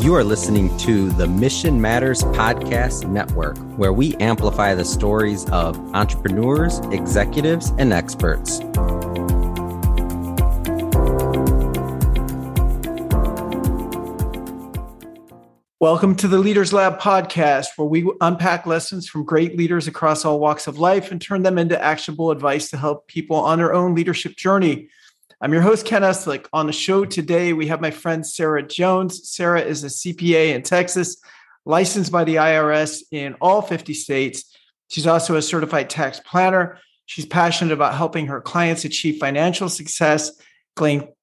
You are listening to the Mission Matters Podcast Network, where we amplify the stories of entrepreneurs, executives, and experts. Welcome to the Leaders Lab podcast, where we unpack lessons from great leaders across all walks of life and turn them into actionable advice to help people on their own leadership journey. I'm your host, Ken Eslick. On the show today, we have my friend Sarah Jones. Sarah is a CPA in Texas, licensed by the IRS in all 50 states. She's also a certified tax planner. She's passionate about helping her clients achieve financial success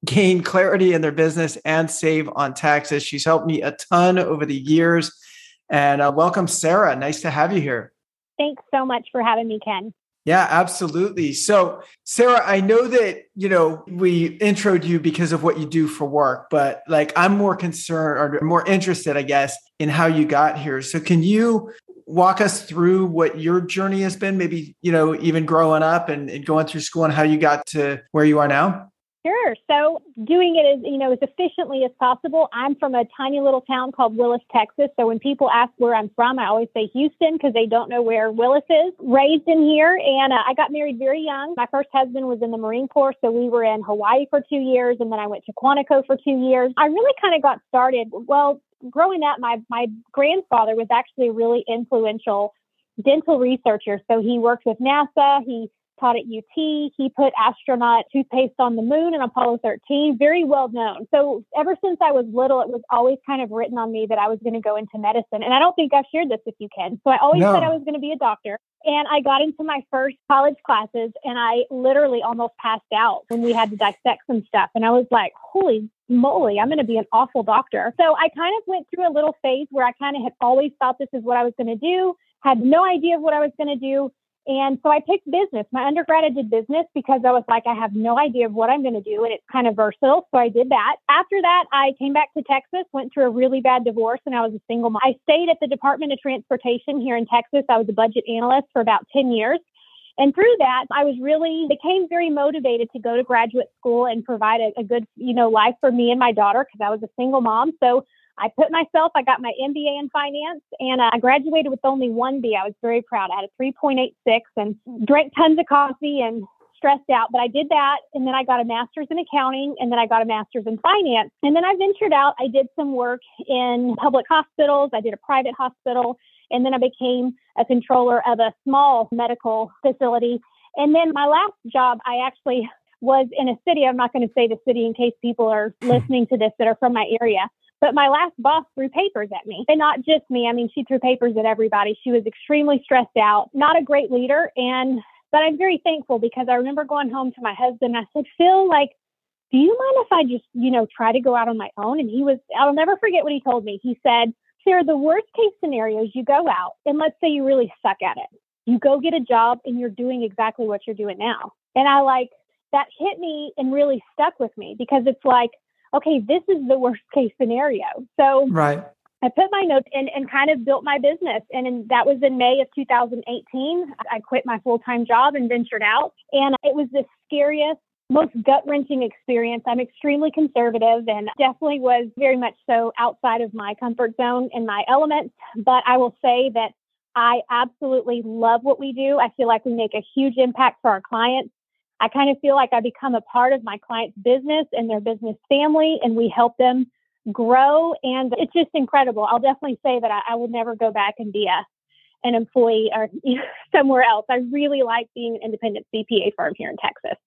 gain, clarity in their business and save on taxes. She's helped me a ton over the years. And uh, welcome, Sarah. Nice to have you here. Thanks so much for having me, Ken. Yeah, absolutely. So, Sarah, I know that, you know, we introed you because of what you do for work, but like I'm more concerned or more interested, I guess, in how you got here. So, can you walk us through what your journey has been, maybe, you know, even growing up and, and going through school and how you got to where you are now? Sure. So doing it as you know as efficiently as possible. I'm from a tiny little town called Willis, Texas. So when people ask where I'm from, I always say Houston because they don't know where Willis is. Raised in here, and uh, I got married very young. My first husband was in the Marine Corps, so we were in Hawaii for two years, and then I went to Quantico for two years. I really kind of got started. Well, growing up, my my grandfather was actually a really influential dental researcher. So he worked with NASA. He taught at UT. He put astronaut toothpaste on the moon in Apollo 13, very well known. So ever since I was little, it was always kind of written on me that I was going to go into medicine. And I don't think I've shared this with you, Ken. So I always no. said I was going to be a doctor. And I got into my first college classes and I literally almost passed out when we had to dissect some stuff. And I was like, holy moly, I'm going to be an awful doctor. So I kind of went through a little phase where I kind of had always thought this is what I was going to do, had no idea of what I was going to do. And so I picked business. My undergrad, I did business because I was like, I have no idea of what I'm going to do. And it's kind of versatile. So I did that. After that, I came back to Texas, went through a really bad divorce, and I was a single mom. I stayed at the Department of Transportation here in Texas. I was a budget analyst for about 10 years. And through that, I was really became very motivated to go to graduate school and provide a, a good, you know, life for me and my daughter because I was a single mom. So I put myself, I got my MBA in finance and I graduated with only one B. I was very proud. I had a 3.86 and drank tons of coffee and stressed out, but I did that. And then I got a master's in accounting and then I got a master's in finance. And then I ventured out. I did some work in public hospitals. I did a private hospital. And then I became a controller of a small medical facility. And then my last job, I actually was in a city. I'm not going to say the city in case people are hmm. listening to this that are from my area. But my last boss threw papers at me and not just me. I mean, she threw papers at everybody. She was extremely stressed out, not a great leader. And, but I'm very thankful because I remember going home to my husband. I said, Phil, like, do you mind if I just, you know, try to go out on my own? And he was, I'll never forget what he told me. He said, Sarah, the worst case scenario is you go out and let's say you really suck at it. You go get a job and you're doing exactly what you're doing now. And I like, that hit me and really stuck with me because it's like, okay, this is the worst case scenario. So right. I put my notes in and kind of built my business. And in, that was in May of 2018. I quit my full time job and ventured out. And it was the scariest, most gut wrenching experience. I'm extremely conservative and definitely was very much so outside of my comfort zone and my elements. But I will say that I absolutely love what we do. I feel like we make a huge impact for our clients. I kind of feel like I become a part of my client's business and their business family, and we help them grow. And it's just incredible. I'll definitely say that I, I would never go back and be a an employee or somewhere else. I really like being an independent CPA firm here in Texas.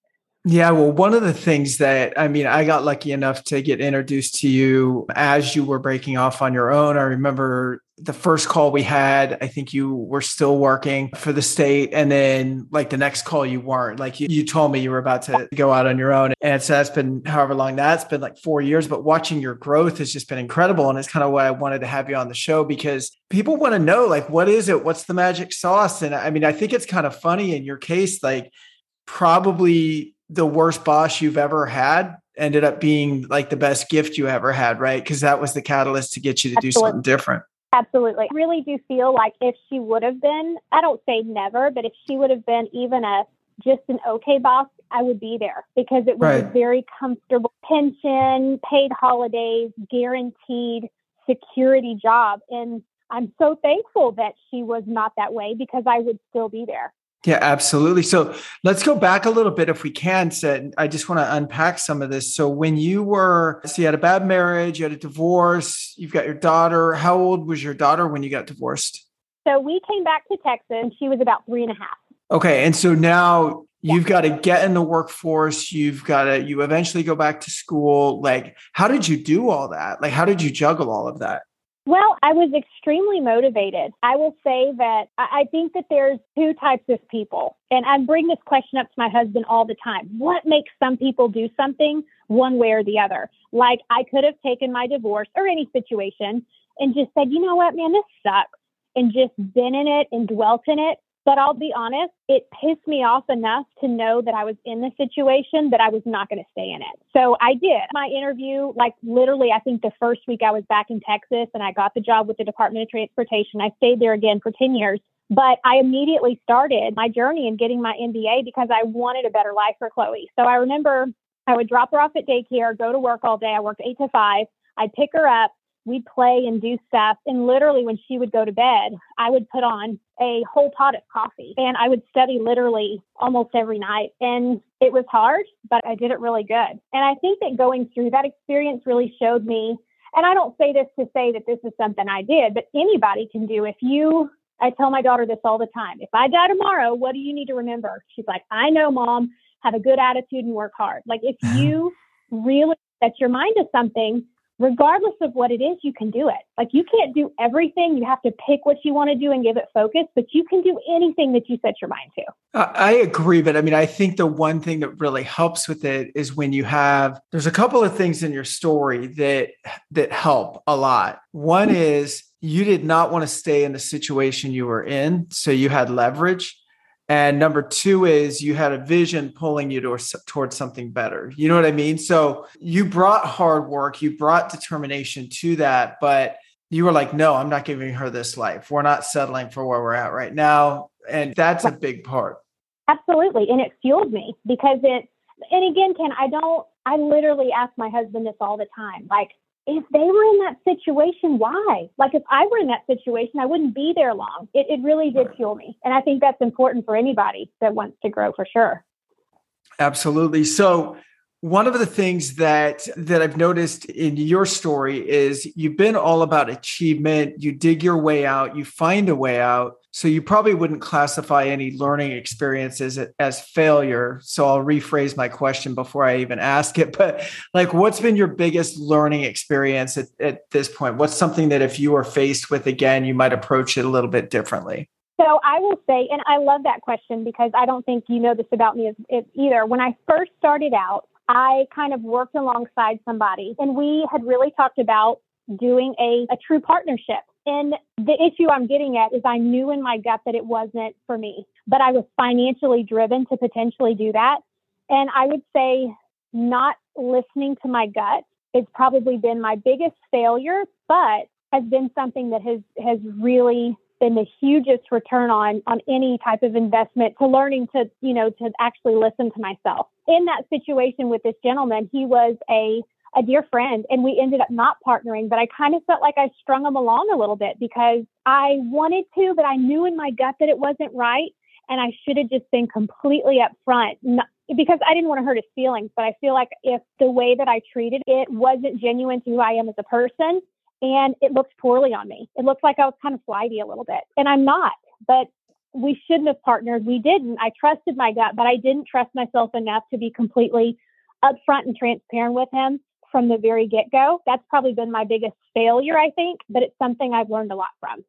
Yeah, well, one of the things that I mean, I got lucky enough to get introduced to you as you were breaking off on your own. I remember the first call we had, I think you were still working for the state. And then, like, the next call, you weren't. Like, you, you told me you were about to go out on your own. And so that's been however long that's been like four years. But watching your growth has just been incredible. And it's kind of why I wanted to have you on the show because people want to know, like, what is it? What's the magic sauce? And I mean, I think it's kind of funny in your case, like, probably the worst boss you've ever had ended up being like the best gift you ever had, right? Because that was the catalyst to get you to Absolutely. do something different. Absolutely. I really do feel like if she would have been, I don't say never, but if she would have been even a just an okay boss, I would be there because it was right. a very comfortable pension, paid holidays, guaranteed security job. And I'm so thankful that she was not that way because I would still be there. Yeah, absolutely. So let's go back a little bit if we can. Sid. I just want to unpack some of this. So when you were, so you had a bad marriage, you had a divorce, you've got your daughter. How old was your daughter when you got divorced? So we came back to Texas. She was about three and a half. Okay. And so now you've got to get in the workforce. You've got to, you eventually go back to school. Like, how did you do all that? Like, how did you juggle all of that? Well, I was extremely motivated. I will say that I think that there's two types of people. And I bring this question up to my husband all the time. What makes some people do something one way or the other? Like I could have taken my divorce or any situation and just said, you know what, man, this sucks, and just been in it and dwelt in it. But I'll be honest, it pissed me off enough to know that I was in the situation that I was not going to stay in it. So I did my interview, like literally, I think the first week I was back in Texas and I got the job with the Department of Transportation. I stayed there again for 10 years. But I immediately started my journey in getting my MBA because I wanted a better life for Chloe. So I remember I would drop her off at daycare, go to work all day. I worked eight to five. I'd pick her up we'd play and do stuff. And literally, when she would go to bed, I would put on a whole pot of coffee and I would study literally almost every night. And it was hard, but I did it really good. And I think that going through that experience really showed me. And I don't say this to say that this is something I did, but anybody can do. If you, I tell my daughter this all the time if I die tomorrow, what do you need to remember? She's like, I know, mom, have a good attitude and work hard. Like, if you really set your mind to something, regardless of what it is, you can do it. Like you can't do everything. You have to pick what you want to do and give it focus, but you can do anything that you set your mind to. I agree. But I mean, I think the one thing that really helps with it is when you have, there's a couple of things in your story that, that help a lot. One is you did not want to stay in the situation you were in. So you had leverage. And number two is you had a vision pulling you to, towards something better. You know what I mean? So you brought hard work, you brought determination to that, but you were like, no, I'm not giving her this life. We're not settling for where we're at right now. And that's a big part. Absolutely. And it fueled me because it, and again, Ken, I don't, I literally ask my husband this all the time. Like, if they were in that situation, why? Like if I were in that situation, I wouldn't be there long. It, it really did fuel me. And I think that's important for anybody that wants to grow for sure. Absolutely. So one of the things that that I've noticed in your story is you've been all about achievement, you dig your way out, you find a way out. So you probably wouldn't classify any learning experiences as failure. So I'll rephrase my question before I even ask it. But like what's been your biggest learning experience at, at this point? What's something that if you were faced with again, you might approach it a little bit differently? So I will say, and I love that question because I don't think you know this about me either. When I first started out, I kind of worked alongside somebody and we had really talked about doing a, a true partnership. And the issue I'm getting at is I knew in my gut that it wasn't for me, but I was financially driven to potentially do that. And I would say not listening to my gut has probably been my biggest failure, but has been something that has has really been the hugest return on on any type of investment to learning to you know to actually listen to myself. In that situation with this gentleman he was a a dear friend and we ended up not partnering but i kind of felt like i strung him along a little bit because i wanted to but i knew in my gut that it wasn't right and i should have just been completely upfront. Not, because i didn't want to hurt his feelings but i feel like if the way that i treated it wasn't genuine to who i am as a person and it looked poorly on me. It looked like I was kind of flighty a little bit, and I'm not. But we shouldn't have partnered. We didn't. I trusted my gut, but I didn't trust myself enough to be completely upfront and transparent with him from the very get go. That's probably been my biggest failure, I think, but it's something I've learned a lot from.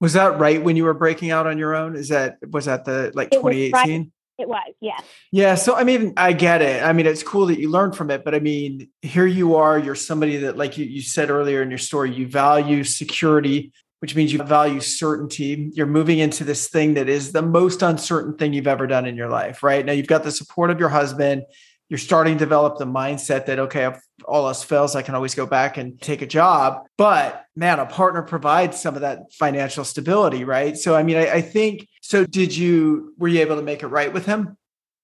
Was that right when you were breaking out on your own? Is that was that the like 2018? It was, yeah. Yeah. So, I mean, I get it. I mean, it's cool that you learned from it, but I mean, here you are, you're somebody that, like you, you said earlier in your story, you value security, which means you value certainty. You're moving into this thing that is the most uncertain thing you've ever done in your life, right? Now, you've got the support of your husband. You're starting to develop the mindset that, okay, if all else fails, I can always go back and take a job. But man, a partner provides some of that financial stability, right? So, I mean, I, I think so. Did you, were you able to make it right with him?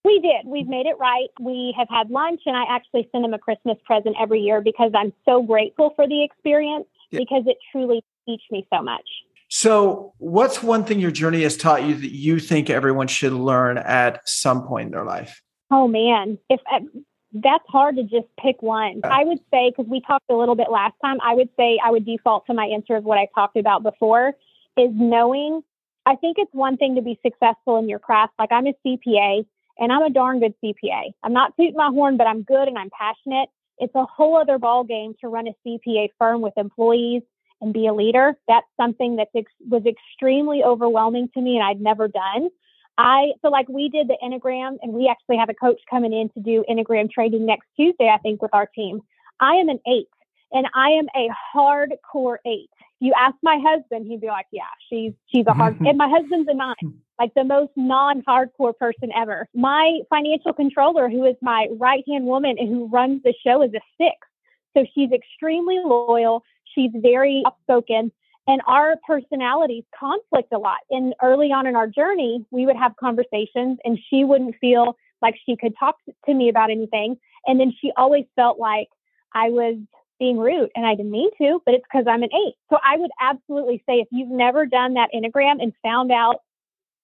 We did. We've made it right. We have had lunch, and I actually send him a Christmas present every year because I'm so grateful for the experience. yeah. because it truly teach me so much. So, what's one thing your journey has taught you that you think everyone should learn at some point in their life? Oh man, if uh, that's hard to just pick one. I would say because we talked a little bit last time, I would say I would default to my answer of what I talked about before is knowing. I think it's one thing to be successful in your craft. Like I'm a CPA and I'm a darn good CPA. I'm not tooting my horn, but I'm good and I'm passionate. It's a whole other ball game to run a CPA firm with employees and be a leader. That's something that ex- was extremely overwhelming to me and I'd never done. I so like we did the Enneagram and we actually have a coach coming in to do Enneagram training next Tuesday, I think, with our team. I am an eight and I am a hardcore eight. You ask my husband, he'd be like, Yeah, she's she's a hard and my husband's a nine, like the most non-hardcore person ever. My financial controller, who is my right-hand woman and who runs the show, is a six. So she's extremely loyal. She's very outspoken and our personalities conflict a lot. And early on in our journey, we would have conversations and she wouldn't feel like she could talk to me about anything. And then she always felt like I was being rude and I didn't mean to, but it's because I'm an eight. So I would absolutely say if you've never done that Enneagram and found out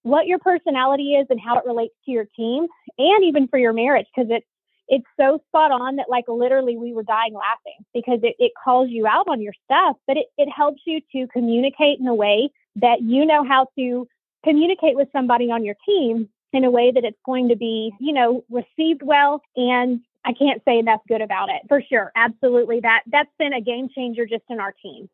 what your personality is and how it relates to your team and even for your marriage, because it's it's so spot on that like literally we were dying laughing because it, it calls you out on your stuff, but it, it helps you to communicate in a way that you know how to communicate with somebody on your team in a way that it's going to be, you know, received well. And I can't say enough good about it for sure. Absolutely. That that's been a game changer just in our team.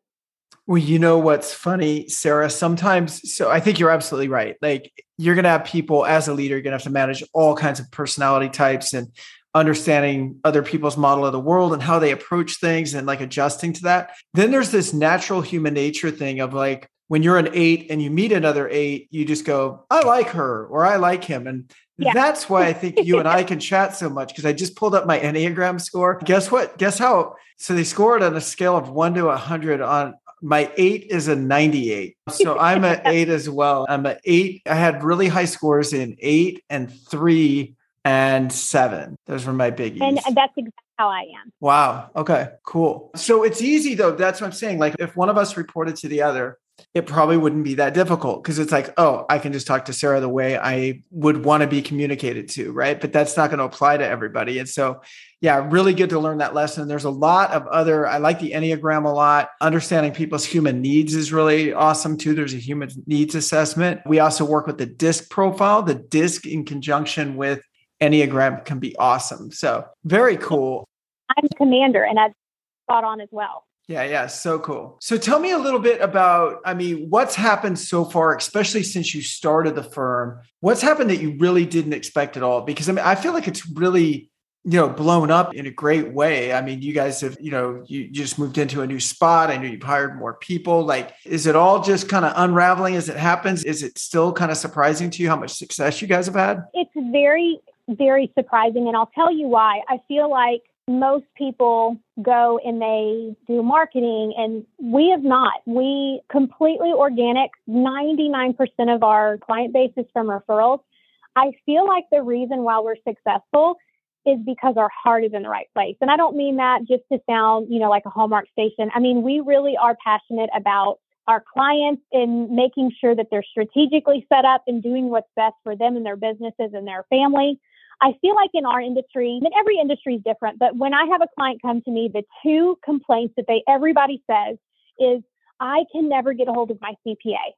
Well, you know what's funny, Sarah? Sometimes, so I think you're absolutely right. Like, you're going to have people as a leader, you're going to have to manage all kinds of personality types and understanding other people's model of the world and how they approach things and like adjusting to that. Then there's this natural human nature thing of like when you're an eight and you meet another eight, you just go, I like her or I like him. And yeah. that's why I think you and I can chat so much because I just pulled up my Enneagram score. Guess what? Guess how? So they scored on a scale of one to 100 on my eight is a 98. So I'm an eight as well. I'm an eight. I had really high scores in eight and three and seven. Those were my biggies. And that's exactly how I am. Wow. Okay, cool. So it's easy though. That's what I'm saying. Like if one of us reported to the other, it probably wouldn't be that difficult because it's like, oh, I can just talk to Sarah the way I would want to be communicated to, right? But that's not going to apply to everybody. And so, yeah, really good to learn that lesson. There's a lot of other, I like the Enneagram a lot. Understanding people's human needs is really awesome too. There's a human needs assessment. We also work with the DISC profile, the DISC in conjunction with Enneagram can be awesome. So very cool. I'm commander and I've spot on as well. Yeah, yeah, so cool. So tell me a little bit about, I mean, what's happened so far, especially since you started the firm? What's happened that you really didn't expect at all? Because I mean, I feel like it's really, you know, blown up in a great way. I mean, you guys have, you know, you, you just moved into a new spot. I know you've hired more people. Like, is it all just kind of unraveling as it happens? Is it still kind of surprising to you how much success you guys have had? It's very very surprising. And I'll tell you why. I feel like most people go and they do marketing and we have not. We completely organic. 99% of our client base is from referrals. I feel like the reason why we're successful is because our heart is in the right place. And I don't mean that just to sound, you know, like a Hallmark station. I mean, we really are passionate about our clients in making sure that they're strategically set up and doing what's best for them and their businesses and their family. I feel like in our industry, and every industry is different, but when I have a client come to me, the two complaints that they everybody says is I can never get a hold of my CPA.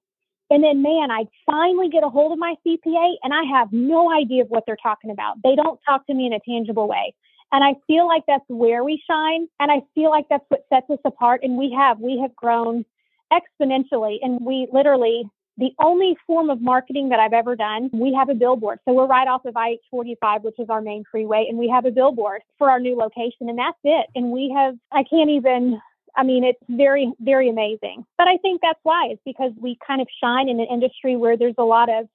And then, man, I finally get a hold of my CPA and I have no idea of what they're talking about. They don't talk to me in a tangible way. And I feel like that's where we shine. And I feel like that's what sets us apart. And we have, we have grown exponentially. And we literally the only form of marketing that I've ever done, we have a billboard. So we're right off of I 45, which is our main freeway, and we have a billboard for our new location, and that's it. And we have, I can't even, I mean, it's very, very amazing. But I think that's why, it's because we kind of shine in an industry where there's a lot of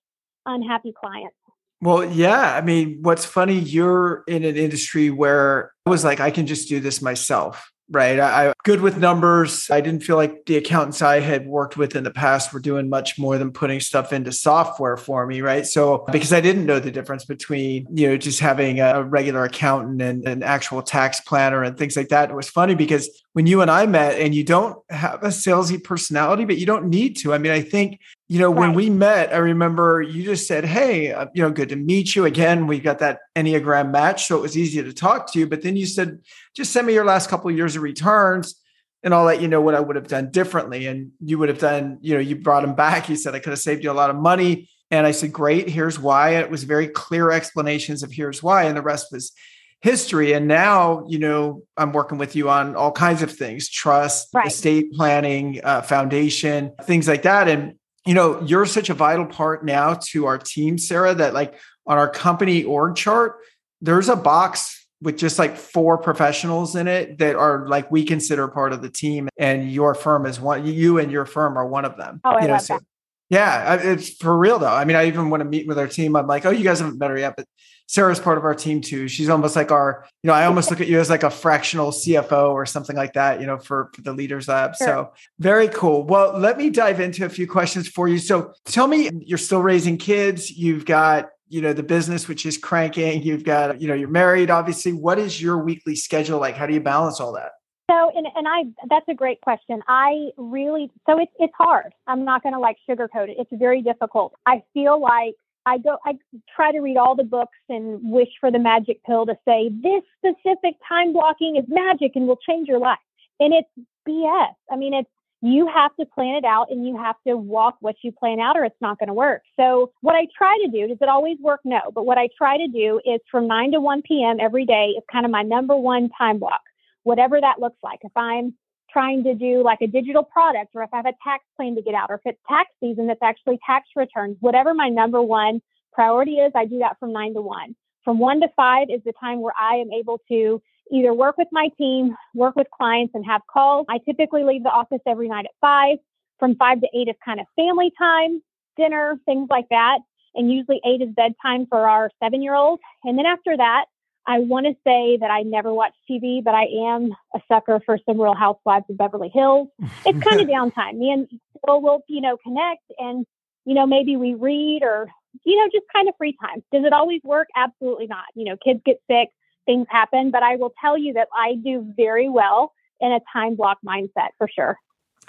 unhappy clients. Well, yeah. I mean, what's funny, you're in an industry where I was like, I can just do this myself right? I, I good with numbers. I didn't feel like the accountants I had worked with in the past were doing much more than putting stuff into software for me, right? So because I didn't know the difference between, you know, just having a regular accountant and an actual tax planner and things like that. It was funny because when you and I met and you don't have a salesy personality, but you don't need to. I mean, I think, you know, right. when we met, I remember you just said, Hey, uh, you know, good to meet you again. We got that Enneagram match. So it was easy to talk to you. But then you said, just send me your last couple of years of returns and I'll let you know what I would have done differently. And you would have done, you know, you brought him back. You said, I could have saved you a lot of money. And I said, great, here's why. And it was very clear explanations of here's why. And the rest was history. And now, you know, I'm working with you on all kinds of things trust, right. estate planning, uh, foundation, things like that. And, you know, you're such a vital part now to our team, Sarah, that like on our company org chart, there's a box with just like four professionals in it that are like we consider part of the team and your firm is one you and your firm are one of them oh, I you know, love so, that. Yeah it's for real though i mean i even want to meet with our team i'm like oh you guys haven't met her yet but Sarah's part of our team too. She's almost like our, you know, I almost look at you as like a fractional CFO or something like that, you know, for, for the Leaders Lab. Sure. So very cool. Well, let me dive into a few questions for you. So tell me, you're still raising kids. You've got, you know, the business, which is cranking. You've got, you know, you're married, obviously. What is your weekly schedule like? How do you balance all that? So, and, and I, that's a great question. I really, so it's, it's hard. I'm not going to like sugarcoat it. It's very difficult. I feel like I go, I try to read all the books and wish for the magic pill to say this specific time blocking is magic and will change your life. And it's BS. I mean, it's, you have to plan it out and you have to walk what you plan out or it's not going to work. So what I try to do, does it always work? No. But what I try to do is from 9 to 1 p.m. every day is kind of my number one time block, whatever that looks like. If I'm trying to do like a digital product or if I have a tax plan to get out or if it's tax season that's actually tax returns, whatever my number one priority is, I do that from nine to one. From one to five is the time where I am able to either work with my team, work with clients and have calls. I typically leave the office every night at five. From five to eight is kind of family time, dinner, things like that. And usually eight is bedtime for our seven year old. And then after that, I want to say that I never watch TV, but I am a sucker for some Real Housewives of Beverly Hills. It's kind of downtime. Me and Phil will, you know, connect and, you know, maybe we read or, you know, just kind of free time. Does it always work? Absolutely not. You know, kids get sick, things happen, but I will tell you that I do very well in a time block mindset for sure.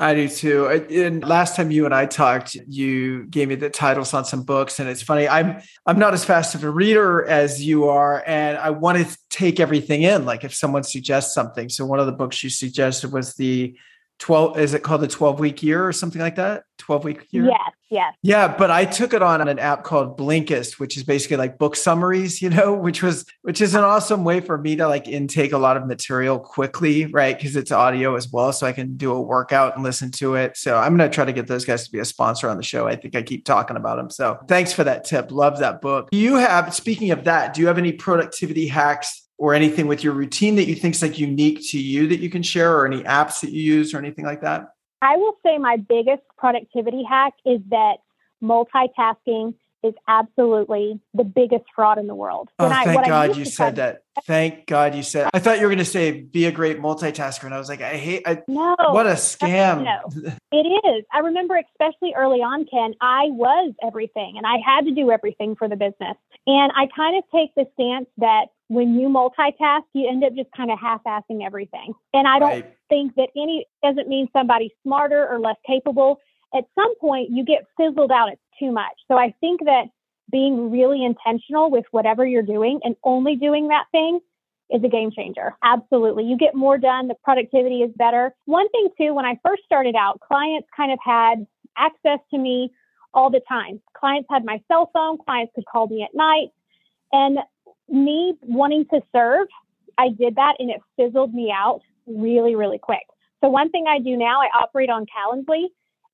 I do too. And last time you and I talked, you gave me the titles on some books, and it's funny. I'm I'm not as fast of a reader as you are, and I want to take everything in. Like if someone suggests something. So one of the books you suggested was the 12 is it called the 12 week year or something like that? 12 week year? Yes yes. Yeah but i took it on an app called blinkist which is basically like book summaries you know which was which is an awesome way for me to like intake a lot of material quickly right? Because it's audio as well so i can do a workout and listen to it. So i'm going to try to get those guys to be a sponsor on the show. I think i keep talking about them so thanks for that tip. Love that book. Do you have speaking of that do you have any productivity hacks or anything with your routine that you think is like unique to you that you can share or any apps that you use or anything like that? I will say my biggest productivity hack is that multitasking is absolutely the biggest fraud in the world. Oh, I, thank God you said that. Thank God you said. I thought you were going to say be a great multitasker, and I was like, I hate. I, no, what a scam! No, it is. I remember, especially early on, Ken. I was everything, and I had to do everything for the business. And I kind of take the stance that when you multitask, you end up just kind of half-assing everything. And I don't right. think that any doesn't mean somebody's smarter or less capable. At some point, you get fizzled out. It's too much. So I think that being really intentional with whatever you're doing and only doing that thing is a game changer. Absolutely. You get more done. The productivity is better. One thing too, when I first started out, clients kind of had access to me all the time. Clients had my cell phone. Clients could call me at night. And me wanting to serve, I did that and it fizzled me out really, really quick. So one thing I do now, I operate on Calendly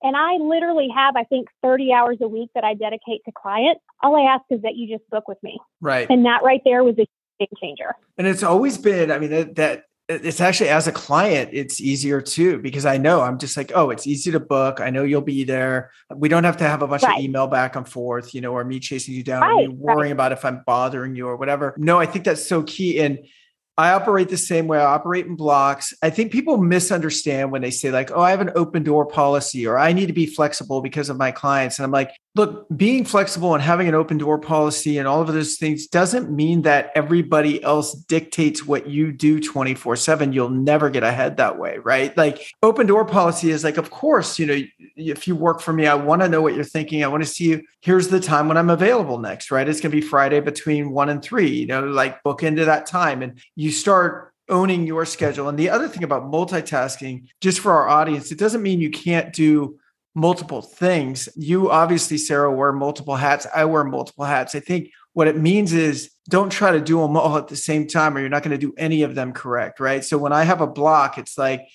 and I literally have, I think, 30 hours a week that I dedicate to clients. All I ask is that you just book with me. Right. And that right there was a game changer. And it's always been, I mean, that, that it's actually as a client, it's easier too, because I know I'm just like, oh, it's easy to book. I know you'll be there. We don't have to have a bunch right. of email back and forth, you know, or me chasing you down right. or me worrying right. about if I'm bothering you or whatever. No, I think that's so key. And I operate the same way. I operate in blocks. I think people misunderstand when they say, like, oh, I have an open door policy or I need to be flexible because of my clients. And I'm like, look, being flexible and having an open door policy and all of those things doesn't mean that everybody else dictates what you do 24 7. You'll never get ahead that way, right? Like, open door policy is like, of course, you know, if you work for me, I want to know what you're thinking. I want to see you. Here's the time when I'm available next, right? It's going to be Friday between one and three, you know, like book into that time. And you start owning your schedule. And the other thing about multitasking, just for our audience, it doesn't mean you can't do multiple things. You obviously, Sarah, wear multiple hats. I wear multiple hats. I think what it means is don't try to do them all at the same time or you're not going to do any of them correct. Right. So when I have a block, it's like,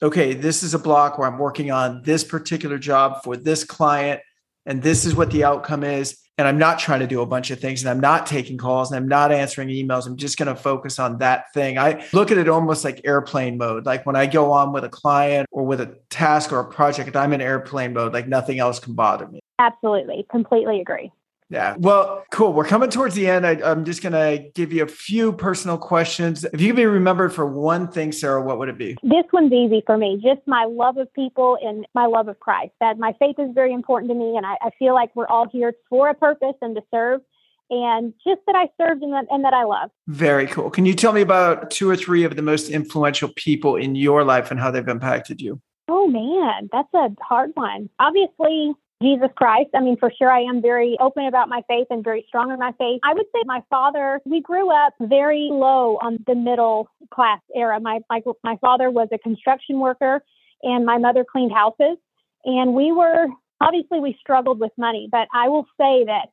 okay, this is a block where I'm working on this particular job for this client, and this is what the outcome is and I'm not trying to do a bunch of things and I'm not taking calls and I'm not answering emails. I'm just going to focus on that thing. I look at it almost like airplane mode. Like when I go on with a client or with a task or a project, I'm in airplane mode, like nothing else can bother me. Absolutely. Completely agree. Yeah. Well, cool. We're coming towards the end. I, am just going to give you a few personal questions. If you could be remembered for one thing, Sarah, what would it be? This one's easy for me. Just my love of people and my love of Christ. That my faith is very important to me. And I, I feel like we're all here for a purpose and to serve. And just that I served and that, and that I love. Very cool. Can you tell me about two or three of the most influential people in your life and how they've impacted you? Oh man, that's a hard one. Obviously, Jesus Christ. I mean, for sure, I am very open about my faith and very strong in my faith. I would say my father, we grew up very low on the middle class era. My, my, my father was a construction worker and my mother cleaned houses. And we were, obviously, we struggled with money, but I will say that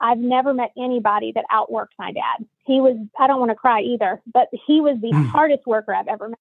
I've never met anybody that outworked my dad. He was, I don't want to cry either, but he was the mm. hardest worker I've ever met.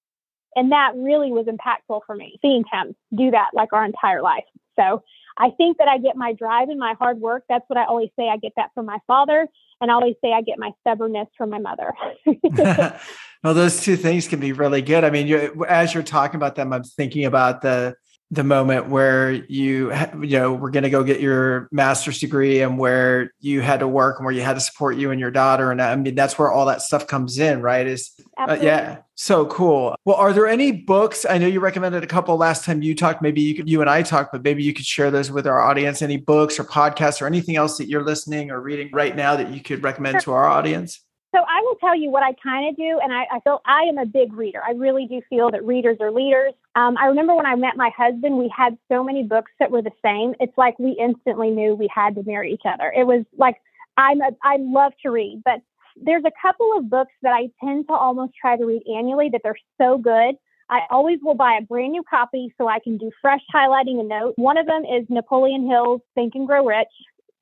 And that really was impactful for me, seeing him do that like our entire life. So I think that I get my drive and my hard work. That's what I always say. I get that from my father, and I always say I get my stubbornness from my mother. well, those two things can be really good. I mean, you, as you're talking about them, I'm thinking about the the moment where you you know we're going to go get your master's degree and where you had to work and where you had to support you and your daughter and i mean that's where all that stuff comes in right is uh, yeah. So cool. Well are there any books i know you recommended a couple last time you talked maybe you could you and i talked but maybe you could share those with our audience. Any books or podcasts or anything else that you're listening or reading right now that you could recommend to our audience so I will tell you what I kind of do, and I, I, feel I am a big reader. I really do feel that readers are leaders. Um, I remember when I met my husband, we had so many books that were the same. It's like we instantly knew we had to marry each other. It was like I'm a, I love to read, but there's a couple of books that I tend to almost try to read annually that they're so good. I always will buy a brand new copy so I can do fresh highlighting and notes. One of them is Napoleon Hill's Think and Grow Rich.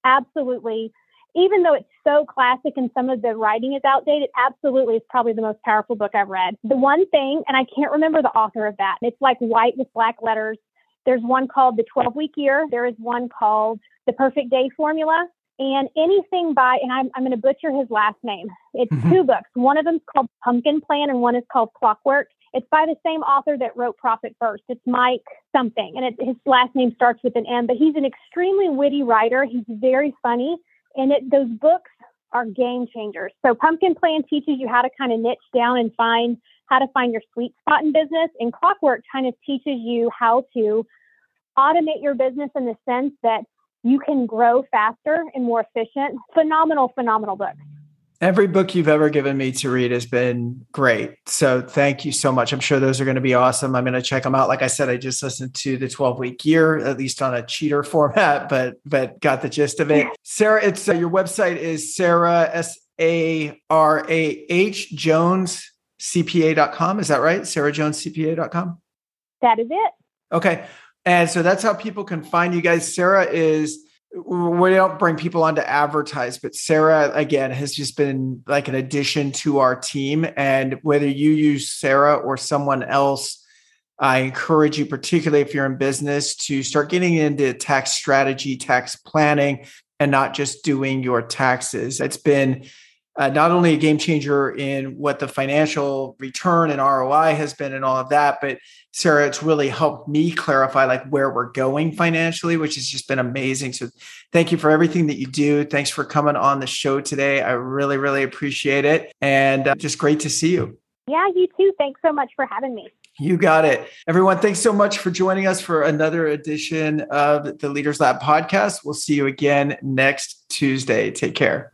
Absolutely even though it's so classic and some of the writing is outdated, absolutely it's probably the most powerful book I've read. The one thing, and I can't remember the author of that, it's like white with black letters. There's one called The 12 Week Year. There is one called The Perfect Day Formula. And anything by, and I'm, I'm going to butcher his last name. It's mm-hmm. two books. One of them's called Pumpkin Plan and one is called Clockwork. It's by the same author that wrote Profit First. It's Mike something, and it, his last name starts with an M, but he's an extremely witty writer. He's very funny. And it, those books are game changers. So Pumpkin Plan teaches you how to kind of niche down and find how to find your sweet spot in business. And Clockwork kind of teaches you how to automate your business in the sense that you can grow faster and more efficient. Phenomenal, phenomenal book. Every book you've ever given me to read has been great. So thank you so much. I'm sure those are going to be awesome. I'm going to check them out. Like I said, I just listened to the 12 week year, at least on a cheater format, but but got the gist of it. Sarah, it's uh, your website is Sarah S A R A H Jones CPA.com. Is that right? Sarah Jones CPA.com. That is it. Okay. And so that's how people can find you guys. Sarah is we don't bring people on to advertise, but Sarah again has just been like an addition to our team. And whether you use Sarah or someone else, I encourage you, particularly if you're in business, to start getting into tax strategy, tax planning, and not just doing your taxes. It's been uh, not only a game changer in what the financial return and ROI has been and all of that, but Sarah, it's really helped me clarify like where we're going financially, which has just been amazing. So thank you for everything that you do. Thanks for coming on the show today. I really, really appreciate it. And uh, just great to see you. Yeah, you too. Thanks so much for having me. You got it. Everyone, thanks so much for joining us for another edition of the Leaders Lab podcast. We'll see you again next Tuesday. Take care.